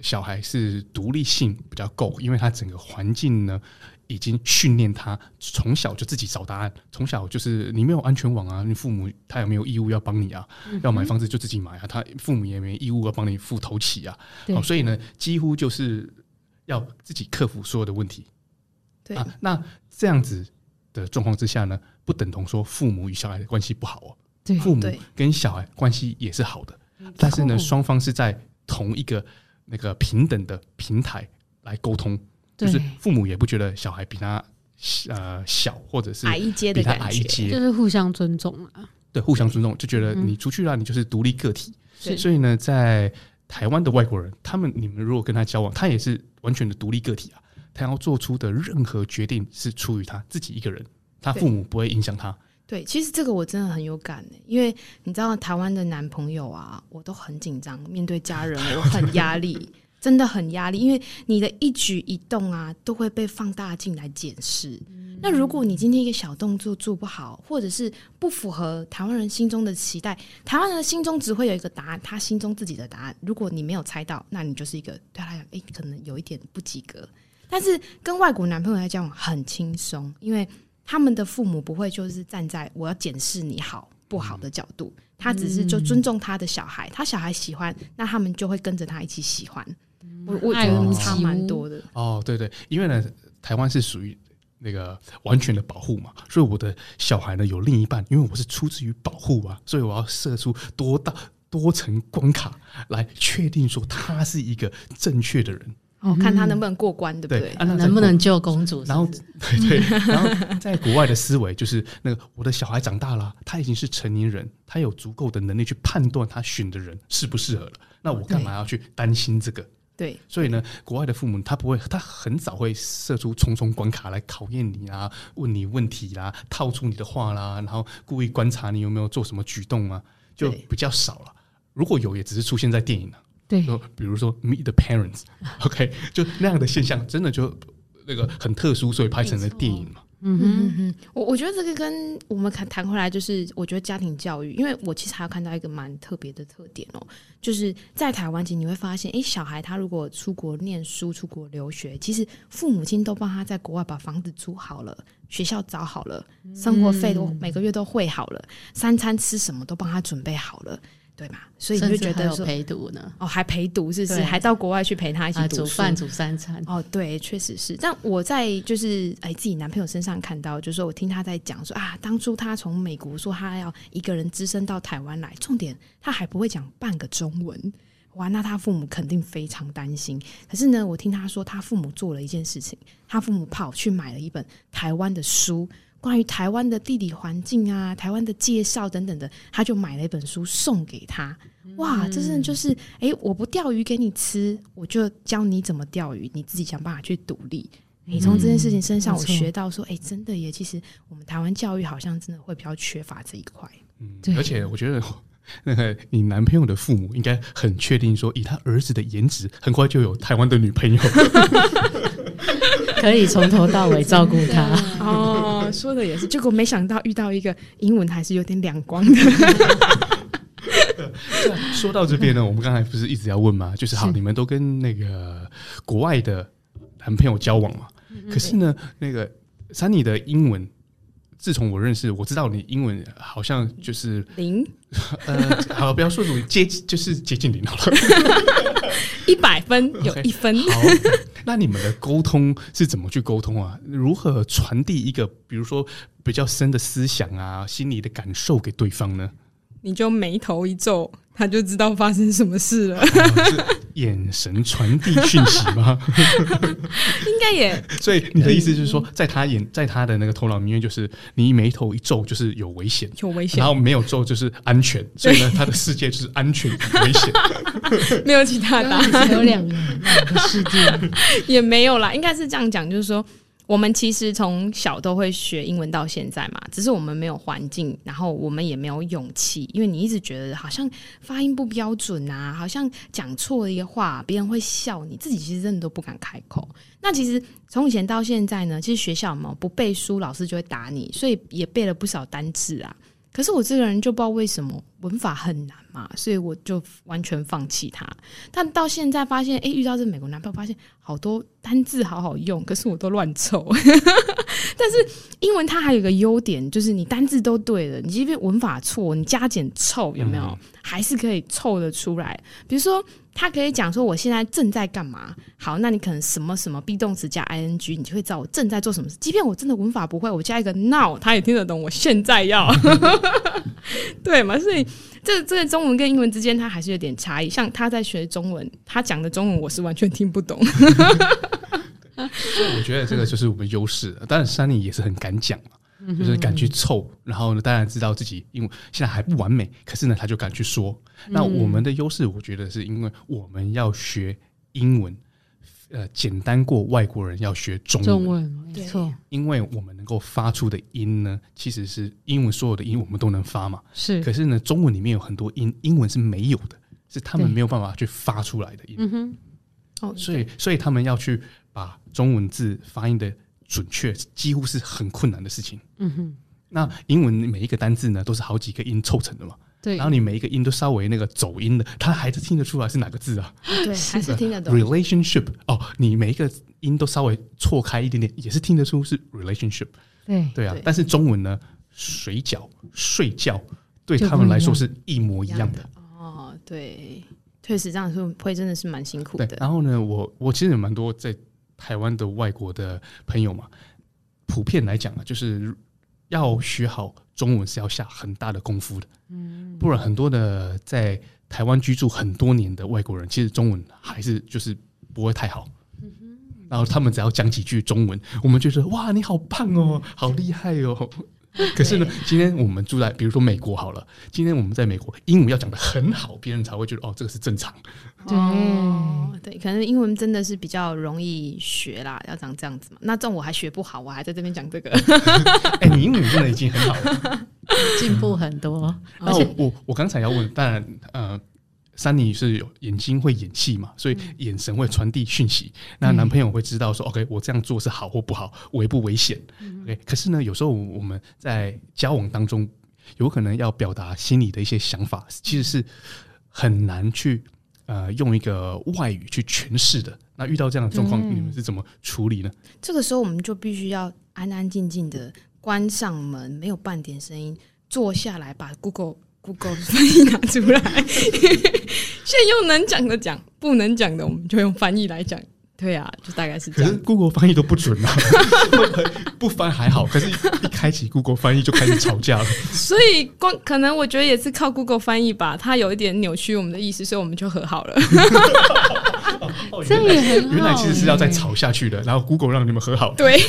小孩是独立性比较够，因为他整个环境呢，已经训练他从小就自己找答案，从小就是你没有安全网啊，你父母他也没有义务要帮你啊，嗯、要买房子就自己买啊，他父母也没义务要帮你付头期啊，好，所以呢，几乎就是要自己克服所有的问题。对。啊，那这样子的状况之下呢，不等同说父母与小孩的关系不好哦，对，父母跟小孩关系也是好的，但是呢，双方是在同一个那个平等的平台来沟通。就是父母也不觉得小孩比他呃小，或者是矮一阶的他矮一阶，就是互相尊重啊。对，互相尊重，就觉得你出去了，你就是独立个体。嗯、所以呢，在台湾的外国人，他们你们如果跟他交往，他也是完全的独立个体啊。他要做出的任何决定是出于他自己一个人，他父母不会影响他。对，其实这个我真的很有感的，因为你知道台湾的男朋友啊，我都很紧张，面对家人我很压力。真的很压力，因为你的一举一动啊，都会被放大镜来检视。嗯、那如果你今天一个小动作做不好，或者是不符合台湾人心中的期待，台湾人心中只会有一个答案，他心中自己的答案。如果你没有猜到，那你就是一个对他来讲，哎，可能有一点不及格。但是跟外国男朋友来讲很轻松，因为他们的父母不会就是站在我要检视你好不好的角度，他只是就尊重他的小孩，他小孩喜欢，那他们就会跟着他一起喜欢。我我觉得差蛮多的哦，对对，因为呢，台湾是属于那个完全的保护嘛，所以我的小孩呢有另一半，因为我是出自于保护啊，所以我要设出多大多层关卡来确定说他是一个正确的人，哦，看他能不能过关，对不对？啊、能不能救公主是是？然后 对对，然后在国外的思维就是那个我的小孩长大了，他已经是成年人，他有足够的能力去判断他选的人适不适合了，那我干嘛要去担心这个？对，所以呢，国外的父母他不会，他很早会设出重重关卡来考验你啊，问你问题啦，套出你的话啦，然后故意观察你有没有做什么举动啊，就比较少了。如果有，也只是出现在电影了。对，比如说《Meet the Parents》，OK，就那样的现象，真的就那个很特殊，所以拍成了电影嘛。嗯哼哼，我我觉得这个跟我们谈谈回来，就是我觉得家庭教育，因为我其实还有看到一个蛮特别的特点哦，就是在台湾，其实你会发现，哎，小孩他如果出国念书、出国留学，其实父母亲都帮他在国外把房子租好了，学校找好了，生活费都每个月都汇好了，三餐吃什么都帮他准备好了。对吧？所以你就觉得有陪读呢？哦，还陪读是不是？还到国外去陪他一起读书、煮饭、煮三餐。哦，对，确实是。但我在就是哎自己男朋友身上看到，就是说我听他在讲说啊，当初他从美国说他要一个人只身到台湾来，重点他还不会讲半个中文。哇，那他父母肯定非常担心。可是呢，我听他说，他父母做了一件事情，他父母跑去买了一本台湾的书。关于台湾的地理环境啊，台湾的介绍等等的，他就买了一本书送给他。哇，这真的就是，哎，我不钓鱼给你吃，我就教你怎么钓鱼，你自己想办法去独立。你从这件事情身上，我学到说，哎，真的耶，其实我们台湾教育好像真的会比较缺乏这一块。嗯，对。而且我觉得，那个你男朋友的父母应该很确定说，以他儿子的颜值，很快就有台湾的女朋友。可以从头到尾照顾他 哦，说的也是，结果没想到遇到一个英文还是有点两光的。说到这边呢，我们刚才不是一直要问吗？就是好，你们都跟那个国外的男朋友交往嘛？可是呢，那个 Sunny 的英文，自从我认识，我知道你英文好像就是零。呃，好，不要说什么接，就是接近零好了。一百分有一分。那你们的沟通是怎么去沟通啊？如何传递一个，比如说比较深的思想啊，心里的感受给对方呢？你就眉头一皱。他就知道发生什么事了。眼神传递讯息吗？应该也。所以你的意思就是说，在他眼，在他的那个头脑里面，就是你眉头一皱就是有危险，有危险，然后没有皱就是安全。所以呢，他的世界就是安全与危险，没有其他答案。有两个两个世界也没有啦，应该是这样讲，就是说。我们其实从小都会学英文到现在嘛，只是我们没有环境，然后我们也没有勇气，因为你一直觉得好像发音不标准啊，好像讲错了一些话，别人会笑你，自己其实真的都不敢开口。那其实从以前到现在呢，其实学校嘛不背书，老师就会打你，所以也背了不少单词啊。可是我这个人就不知道为什么文法很难嘛，所以我就完全放弃它。但到现在发现，哎，遇到这美国男朋友，发现好多单字好好用，可是我都乱凑。但是英文它还有一个优点，就是你单字都对了，你即便文法错，你加减凑有没有，嗯、还是可以凑得出来。比如说。他可以讲说我现在正在干嘛？好，那你可能什么什么 be 动词加 ing，你就会知道我正在做什么事。即便我真的文法不会，我加一个 now，他也听得懂我现在要，对嘛？所以这这个中文跟英文之间，它还是有点差异。像他在学中文，他讲的中文我是完全听不懂。所以我觉得这个就是我们优势。当然，Sunny 也是很敢讲嘛。就是敢去凑，然后呢，当然知道自己因为现在还不完美，可是呢，他就敢去说。那我们的优势，我觉得是因为我们要学英文，呃，简单过外国人要学中文。中文没错，因为我们能够发出的音呢，其实是英文所有的音我们都能发嘛。是，可是呢，中文里面有很多音，英文是没有的，是他们没有办法去发出来的音。嗯哼，哦，所以所以他们要去把中文字发音的。准确几乎是很困难的事情。嗯哼，那英文每一个单字呢，都是好几个音凑成的嘛。对，然后你每一个音都稍微那个走音的，他还是听得出来是哪个字啊？对，还是听得懂。Relationship 哦，你每一个音都稍微错开一点点，也是听得出是 relationship。对，对啊。但是中文呢，水饺、睡觉，对他们来说是一模一样的。哦，对，确实这样说会真的是蛮辛苦的。然后呢，我我其实有蛮多在。台湾的外国的朋友嘛，普遍来讲啊，就是要学好中文是要下很大的功夫的，嗯，不然很多的在台湾居住很多年的外国人，其实中文还是就是不会太好，然后他们只要讲几句中文，我们就觉得哇，你好棒哦，好厉害哦。可是呢，今天我们住在比如说美国好了，今天我们在美国，英文要讲的很好，别人才会觉得哦，这个是正常。对、哦、对，可能英文真的是比较容易学啦，要长这样子嘛。那这种我还学不好，我还在这边讲这个。哎、欸，你英语真的已经很好了，进步很多。那我我我刚才要问，当然呃。Sunny 是有眼睛会演戏嘛，所以眼神会传递讯息。那男朋友会知道说，OK，我这样做是好或不好，危不危险？OK，可是呢，有时候我们在交往当中，有可能要表达心里的一些想法，其实是很难去呃用一个外语去诠释的。那遇到这样的状况，你们是怎么处理呢？这个时候，我们就必须要安安静静的关上门，没有半点声音，坐下来把 Google。Google 翻译拿出来，现在用能讲的讲，不能讲的我们就用翻译来讲。对啊，就大概是这样。可是 Google 翻译都不准啊，不翻还好，可是一开启 Google 翻译就开始吵架了。所以光可能我觉得也是靠 Google 翻译吧，它有一点扭曲我们的意思，所以我们就和好了。这也很好。原来其实是要再吵下去的，然后 Google 让你们和好。对。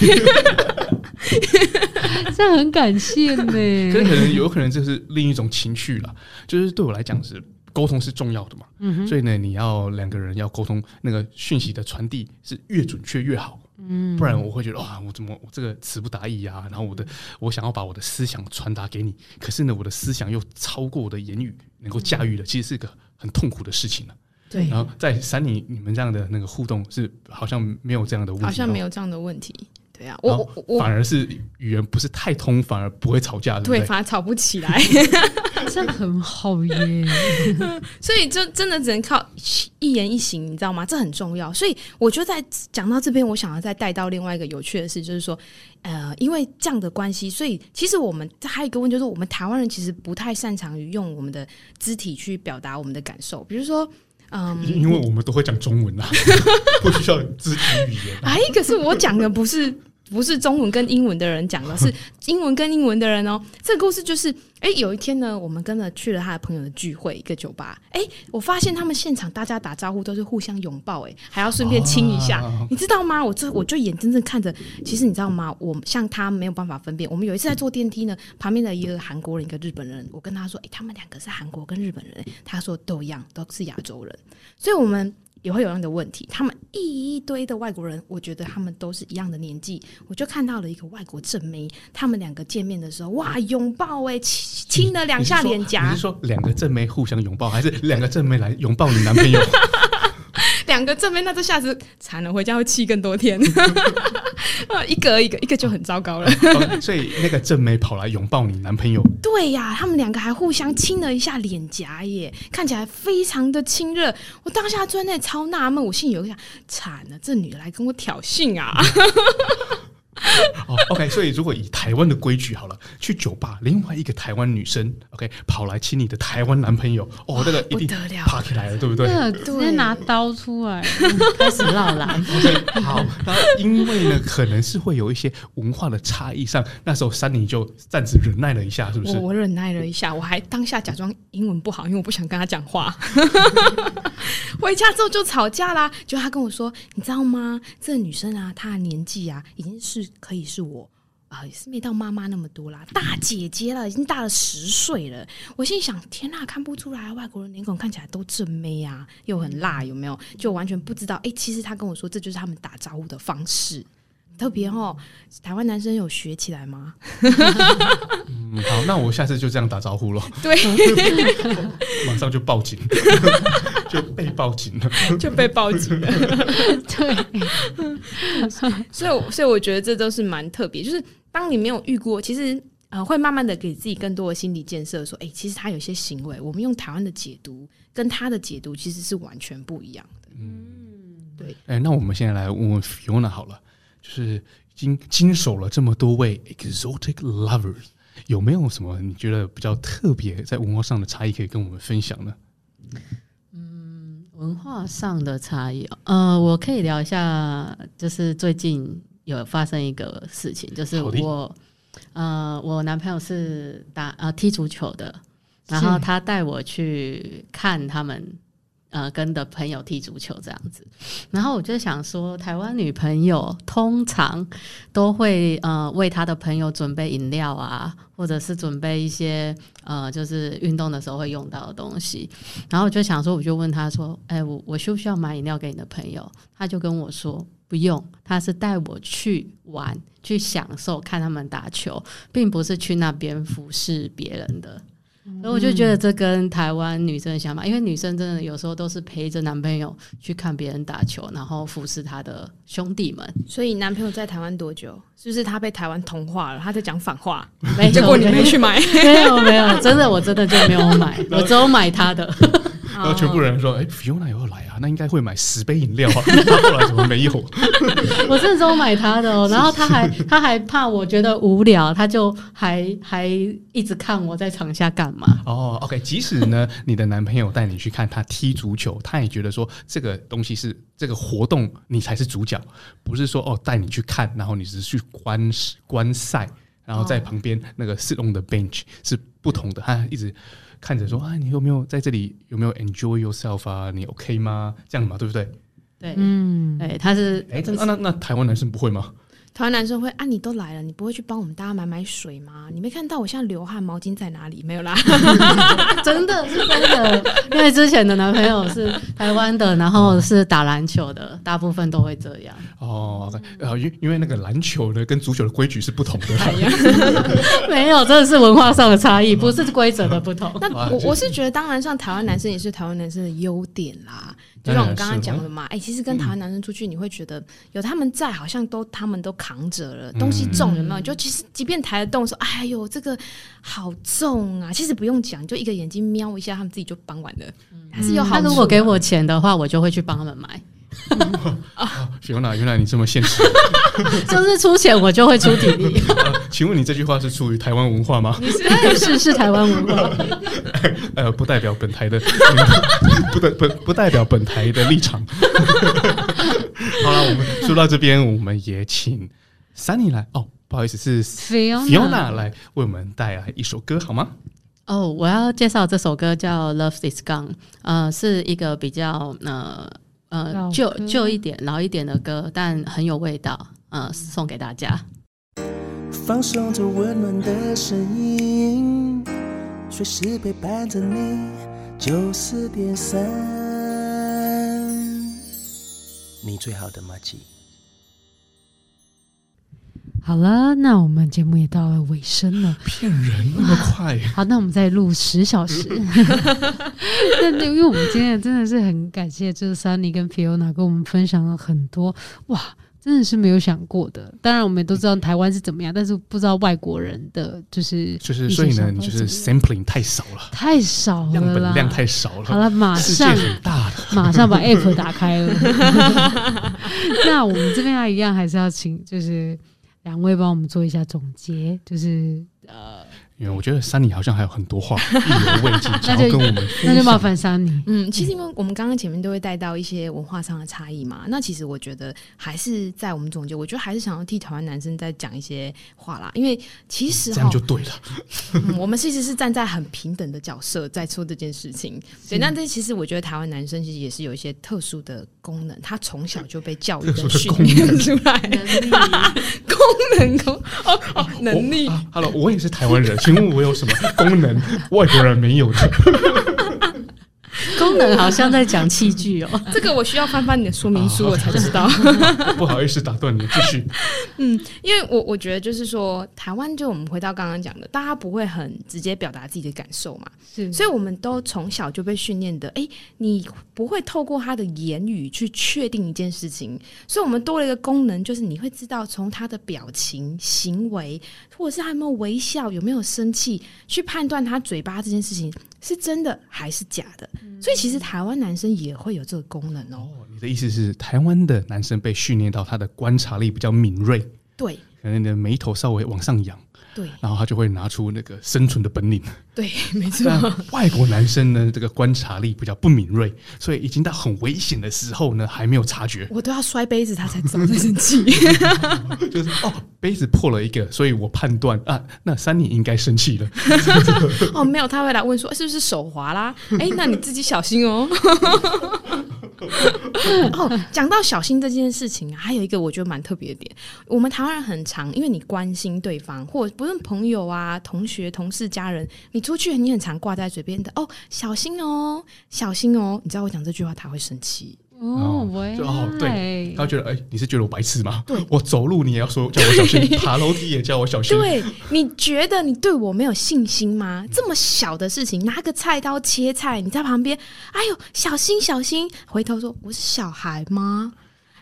这很感谢呢，可是可能有可能这是另一种情绪了，就是对我来讲是沟通是重要的嘛，嗯，所以呢，你要两个人要沟通，那个讯息的传递是越准确越好，嗯，不然我会觉得哇，我怎么我这个词不达意啊？然后我的我想要把我的思想传达给你，可是呢，我的思想又超过我的言语能够驾驭的，其实是一个很痛苦的事情了。对，然后在 Sunny 你们这样的那个互动是好像没有这样的问题，好像没有这样的问题。对啊，我我反而是语言不是太通，反而不会吵架，对，对，反而吵不起来，这很好耶。所以就真的只能靠一言一行，你知道吗？这很重要。所以我就在讲到这边，我想要再带到另外一个有趣的事，就是说，呃，因为这样的关系，所以其实我们还有一个问题，就是我们台湾人其实不太擅长于用我们的肢体去表达我们的感受，比如说，嗯，因为我们都会讲中文啊，不需要肢体语言。哎，可是我讲的不是。不是中文跟英文的人讲的，是英文跟英文的人哦。这个故事就是，哎，有一天呢，我们跟着去了他的朋友的聚会，一个酒吧。哎，我发现他们现场大家打招呼都是互相拥抱，哎，还要顺便亲一下，你知道吗？我这我就眼睁睁看着。其实你知道吗？我像他没有办法分辨。我们有一次在坐电梯呢，旁边的一个韩国人，一个日本人，我跟他说，哎，他们两个是韩国跟日本人，他说都一样，都是亚洲人，所以我们。也会有样的问题，他们一堆的外国人，我觉得他们都是一样的年纪，我就看到了一个外国正妹，他们两个见面的时候，哇，拥抱哎，亲亲了两下脸颊。你是说两个正妹互相拥抱，还是两个正妹来拥抱你男朋友？两个正妹，那这下子惨了，回家会气更多天。一个一个，一个就很糟糕了。所以那个正妹跑来拥抱你男朋友，对。对呀，他们两个还互相亲了一下脸颊耶，看起来非常的亲热。我当下坐在那里超纳闷，我心里有个想：惨了，这女的来跟我挑衅啊！哦，OK，所以如果以台湾的规矩好了，去酒吧，另外一个台湾女生，OK，跑来亲你的台湾男朋友，哦，那个一定爬起来了，对不对？直接拿刀出来，开始闹了。OK，好，然后因为呢，可能是会有一些文化的差异上，那时候珊妮就暂时忍耐了一下，是不是？我，我忍耐了一下，我还当下假装英文不好，因为我不想跟他讲话。回家之后就吵架啦，就他跟我说，你知道吗？这个女生啊，她的年纪啊，已经是。可以是我啊，也是没到妈妈那么多啦，大姐姐了，已经大了十岁了。我心里想，天哪，看不出来，外国人脸孔看起来都正妹啊，又很辣，有没有？就完全不知道。哎、欸，其实他跟我说，这就是他们打招呼的方式，特别哦。台湾男生有学起来吗？嗯，好，那我下次就这样打招呼了。对，马上就报警。就被报警了，就被报警了。对，所以所以我觉得这都是蛮特别。就是当你没有遇过，其实呃会慢慢的给自己更多的心理建设，说，哎、欸，其实他有些行为，我们用台湾的解读跟他的解读其实是完全不一样的。嗯，对。哎、欸，那我们现在来问问 Fiona 好了，就是已经经手了这么多位 exotic lovers，有没有什么你觉得比较特别在文化上的差异可以跟我们分享呢？文化上的差异，呃，我可以聊一下，就是最近有发生一个事情，就是我，呃，我男朋友是打呃踢足球的，然后他带我去看他们。呃，跟的朋友踢足球这样子，然后我就想说，台湾女朋友通常都会呃为她的朋友准备饮料啊，或者是准备一些呃就是运动的时候会用到的东西。然后我就想说，我就问他说：“哎，我我需不需要买饮料给你的朋友？”他就跟我说：“不用，他是带我去玩，去享受看他们打球，并不是去那边服侍别人的。”所以我就觉得这跟台湾女生的想法，因为女生真的有时候都是陪着男朋友去看别人打球，然后服侍他的兄弟们。所以男朋友在台湾多久？是不是他被台湾同化了？他在讲反话？没结果你没去买？没有没有，真的我真的就没有买，我只有买他的。然后全部人说：“哎、欸、，Fiona 有来啊，那应该会买十杯饮料啊。”他后来怎么没有？我是只有买他的哦。然后他还他还怕我觉得无聊，他就还还一直看我在场下干嘛。哦，OK，即使呢，你的男朋友带你去看他踢足球，他也觉得说这个东西是这个活动，你才是主角，不是说哦带你去看，然后你只是去观观赛，然后在旁边那个 sit on the bench 是不同的。他一直。看着说啊，你有没有在这里有没有 enjoy yourself 啊？你 OK 吗？这样嘛，对不对？对，嗯，对，他是哎，那那那台湾男生不会吗？台湾男生会啊，你都来了，你不会去帮我们大家买买水吗？你没看到我现在流汗，毛巾在哪里？没有啦，真的是真的，因为之前的男朋友是台湾的，然后是打篮球的，大部分都会这样。哦，呃，因因为那个篮球呢，跟足球的规矩是不同的。没有，真的是文化上的差异，不是规则的不同。那我我是觉得，当然，像台湾男生也是台湾男生的优点啦。就像我们刚刚讲的嘛，哎、欸，其实跟台湾男生出去，你会觉得有他们在，好像都他们都扛着了，东西重有没有？就其实即便抬得动，说哎呦这个好重啊，其实不用讲，就一个眼睛瞄一下，他们自己就帮完了。还是有好。那如果给我钱的话，我就会去帮他们买。啊，原来原来你这么现实，就是出钱我就会出体力。请问你这句话是出于台湾文化吗？是是是台湾文化，呃，不代表本台的，不代不不代表本台的立场。好了，我们说到这边，我们也请 Sunny 来哦，不好意思，是 Fiona 来为我们带来一首歌好吗？哦，我要介绍这首歌叫《Love Is Gone》，呃，是一个比较呃。呃，旧旧一点、老一点的歌，但很有味道。呃，送给大家。放松着温暖的声音，随时陪伴着你。九四点三，你最好的马吉。好了，那我们节目也到了尾声了。骗人那么快？好，那我们再录十小时。那因为我们今天真的是很感谢，就是 Sunny 跟 Fiona 跟我们分享了很多哇，真的是没有想过的。当然，我们都知道台湾是怎么样，但是不知道外国人的就是就是，所以呢，你就是 sampling 太少了，太少了，样本量太少了。好了，马上很大的，马上把 app 打开了。那我们这边要一样，还是要请就是两位帮我们做一下总结，就是呃。因为我觉得 Sunny 好像还有很多话意犹未尽，想要跟我们那就麻烦 Sunny。嗯，其实因为我们刚刚前面都会带到一些文化上的差异嘛，那其实我觉得还是在我们总结，我觉得还是想要替台湾男生再讲一些话啦。因为其实、嗯、这样就对了，嗯、我们其实是站在很平等的角色在说这件事情。对，那这其实我觉得台湾男生其实也是有一些特殊的功能，他从小就被教育的训练出来 功能功哦哦能力。Hello，我也是台湾人。请问我有什么功能？外国人没有的功能，好像在讲器具哦。这个我需要翻翻你的说明书，我才知道。不好意思，打断你，继续。嗯，因为我我觉得就是说，台湾就我们回到刚刚讲的，大家不会很直接表达自己的感受嘛，是，所以我们都从小就被训练的，哎，你不会透过他的言语去确定一件事情，所以我们多了一个功能，就是你会知道从他的表情、行为，或者是他有没有微笑、有没有生气，去判断他嘴巴这件事情是真的还是假的。嗯、所以其实台湾男生也会有这个功能哦。哦，你的意思是台湾的男生被训练到他的观察力比较敏锐？对，可能你的眉头稍微往上扬。对，然后他就会拿出那个生存的本领。对，没错。外国男生呢，这个观察力比较不敏锐，所以已经到很危险的时候呢，还没有察觉。我都要摔杯子，他才知道在生气。就是哦，杯子破了一个，所以我判断啊，那 Sunny 应该生气了。哦，没有，他会来问说是不是手滑啦？哎，那你自己小心哦。哦，讲到小心这件事情，还有一个我觉得蛮特别的点，我们台湾人很常，因为你关心对方，或不论朋友啊、同学、同事、家人，你出去你很常挂在嘴边的哦，小心哦，小心哦。你知道我讲这句话，他会生气哦，喂，哦，对，他觉得哎、欸，你是觉得我白痴吗？对，我走路你也要说叫我小心，爬楼梯也叫我小心。对，你觉得你对我没有信心吗？这么小的事情，拿个菜刀切菜，你在旁边，哎呦，小心小心，回头说我是小孩吗？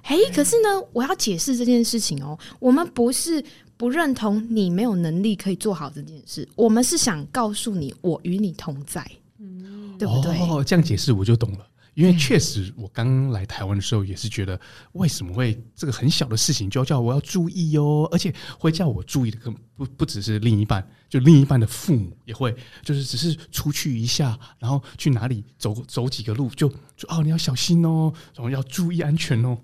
哎，可是呢，我要解释这件事情哦，我们不是。不认同你没有能力可以做好这件事，我们是想告诉你，我与你同在，嗯，对不对？哦，这样解释我就懂了。因为确实，我刚来台湾的时候也是觉得，为什么会这个很小的事情就要叫我要注意哦？而且会叫我注意的，不不只是另一半，就另一半的父母也会，就是只是出去一下，然后去哪里走走几个路，就就哦，你要小心哦，然后要注意安全哦。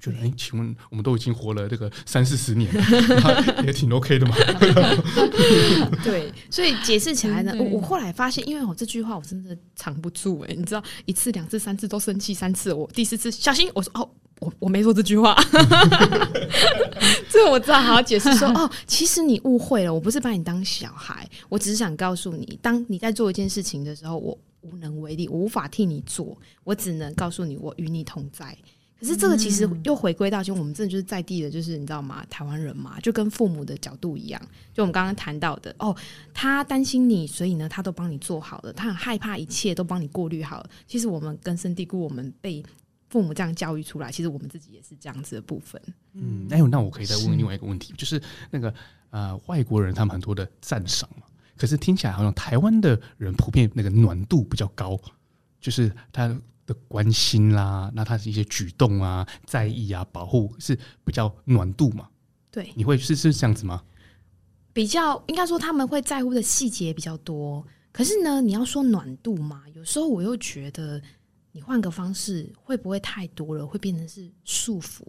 觉得哎，请问我们都已经活了这个三四十年了，也挺 OK 的嘛。对，所以解释起来呢，我我后来发现，因为我这句话我真的藏不住哎、欸，你知道，一次、两次、三次都生气，三次我第四次小心，我说哦，我我没说这句话，这我知道，好好解释说哦，其实你误会了，我不是把你当小孩，我只是想告诉你，当你在做一件事情的时候，我无能为力，我无法替你做，我只能告诉你，我与你同在。可是这个其实又回归到，就我们真的就是在地的，就是你知道吗？台湾人嘛，就跟父母的角度一样，就我们刚刚谈到的哦，他担心你，所以呢，他都帮你做好了，他很害怕，一切都帮你过滤好了。其实我们根深蒂固，我们被父母这样教育出来，其实我们自己也是这样子的部分。嗯，那那我可以再问另外一个问题，是就是那个呃，外国人他们很多的赞赏嘛，可是听起来好像台湾的人普遍那个暖度比较高，就是他。的关心啦，那他是一些举动啊、在意啊、保护是比较暖度嘛？对，你会是是这样子吗？比较应该说他们会在乎的细节比较多，可是呢，你要说暖度嘛，有时候我又觉得你换个方式会不会太多了，会变成是束缚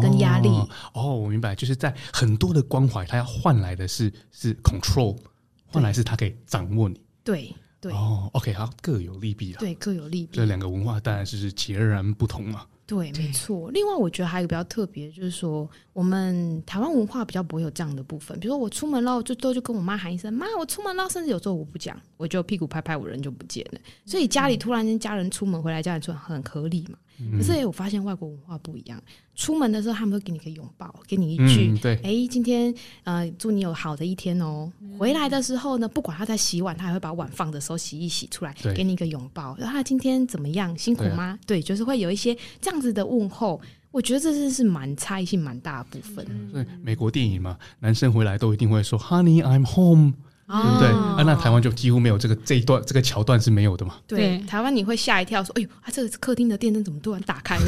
跟压力哦。哦，我明白，就是在很多的关怀，他要换来的是是 control，换来是他可以掌握你。对。对哦，OK，好，各有利弊啊。对，各有利弊。这两个文化当然是截然不同嘛。对，没错。另外，我觉得还有一个比较特别，就是说我们台湾文化比较不会有这样的部分。比如说，我出门了，就都就跟我妈喊一声“妈”，我出门了，甚至有时候我不讲，我就屁股拍拍，我人就不见了。所以家里突然间家人出门回来，家人出门很合理嘛。可是我发现外国文化不一样。出门的时候，他们会给你个拥抱，给你一句：“嗯、对，哎，今天呃，祝你有好的一天哦。嗯”回来的时候呢，不管他在洗碗，他还会把碗放的时候洗一洗出来，给你一个拥抱。然后他今天怎么样？辛苦吗？对，啊、对，就是会有一些这样子的问候。我觉得这是是蛮差异性蛮大的部分。所以美国电影嘛，男生回来都一定会说 “Honey, I'm home”。对不对？啊，那台湾就几乎没有这个这一段这个桥段是没有的嘛。对，台湾你会吓一跳，说：“哎呦，啊，这个客厅的电灯怎么突然打开了？”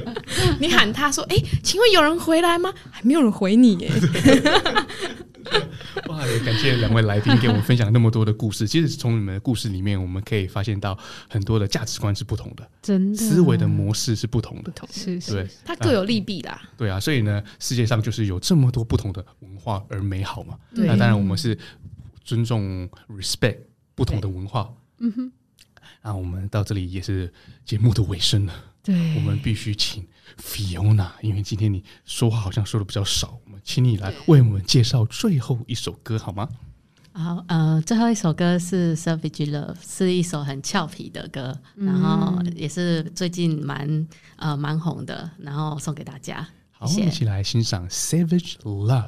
你喊他说：“哎，请问有人回来吗？”还没有人回你耶。哇！也感谢两位来宾给我们分享那么多的故事。其实从你们的故事里面，我们可以发现到很多的价值观是不同的，真的思维的模式是不同的，同是是，对，它各有利弊啦。对啊，所以呢，世界上就是有这么多不同的文化而美好嘛。对那当然，我们是尊重、respect 不同的文化。嗯哼。那我们到这里也是节目的尾声了。对，我们必须请 Fiona，因为今天你说话好像说的比较少，我们请你来为我们介绍最后一首歌好吗？好，呃，最后一首歌是《Savage Love》，是一首很俏皮的歌，嗯、然后也是最近蛮呃蛮红的，然后送给大家。好，谢谢我们一起来欣赏《Savage Love》。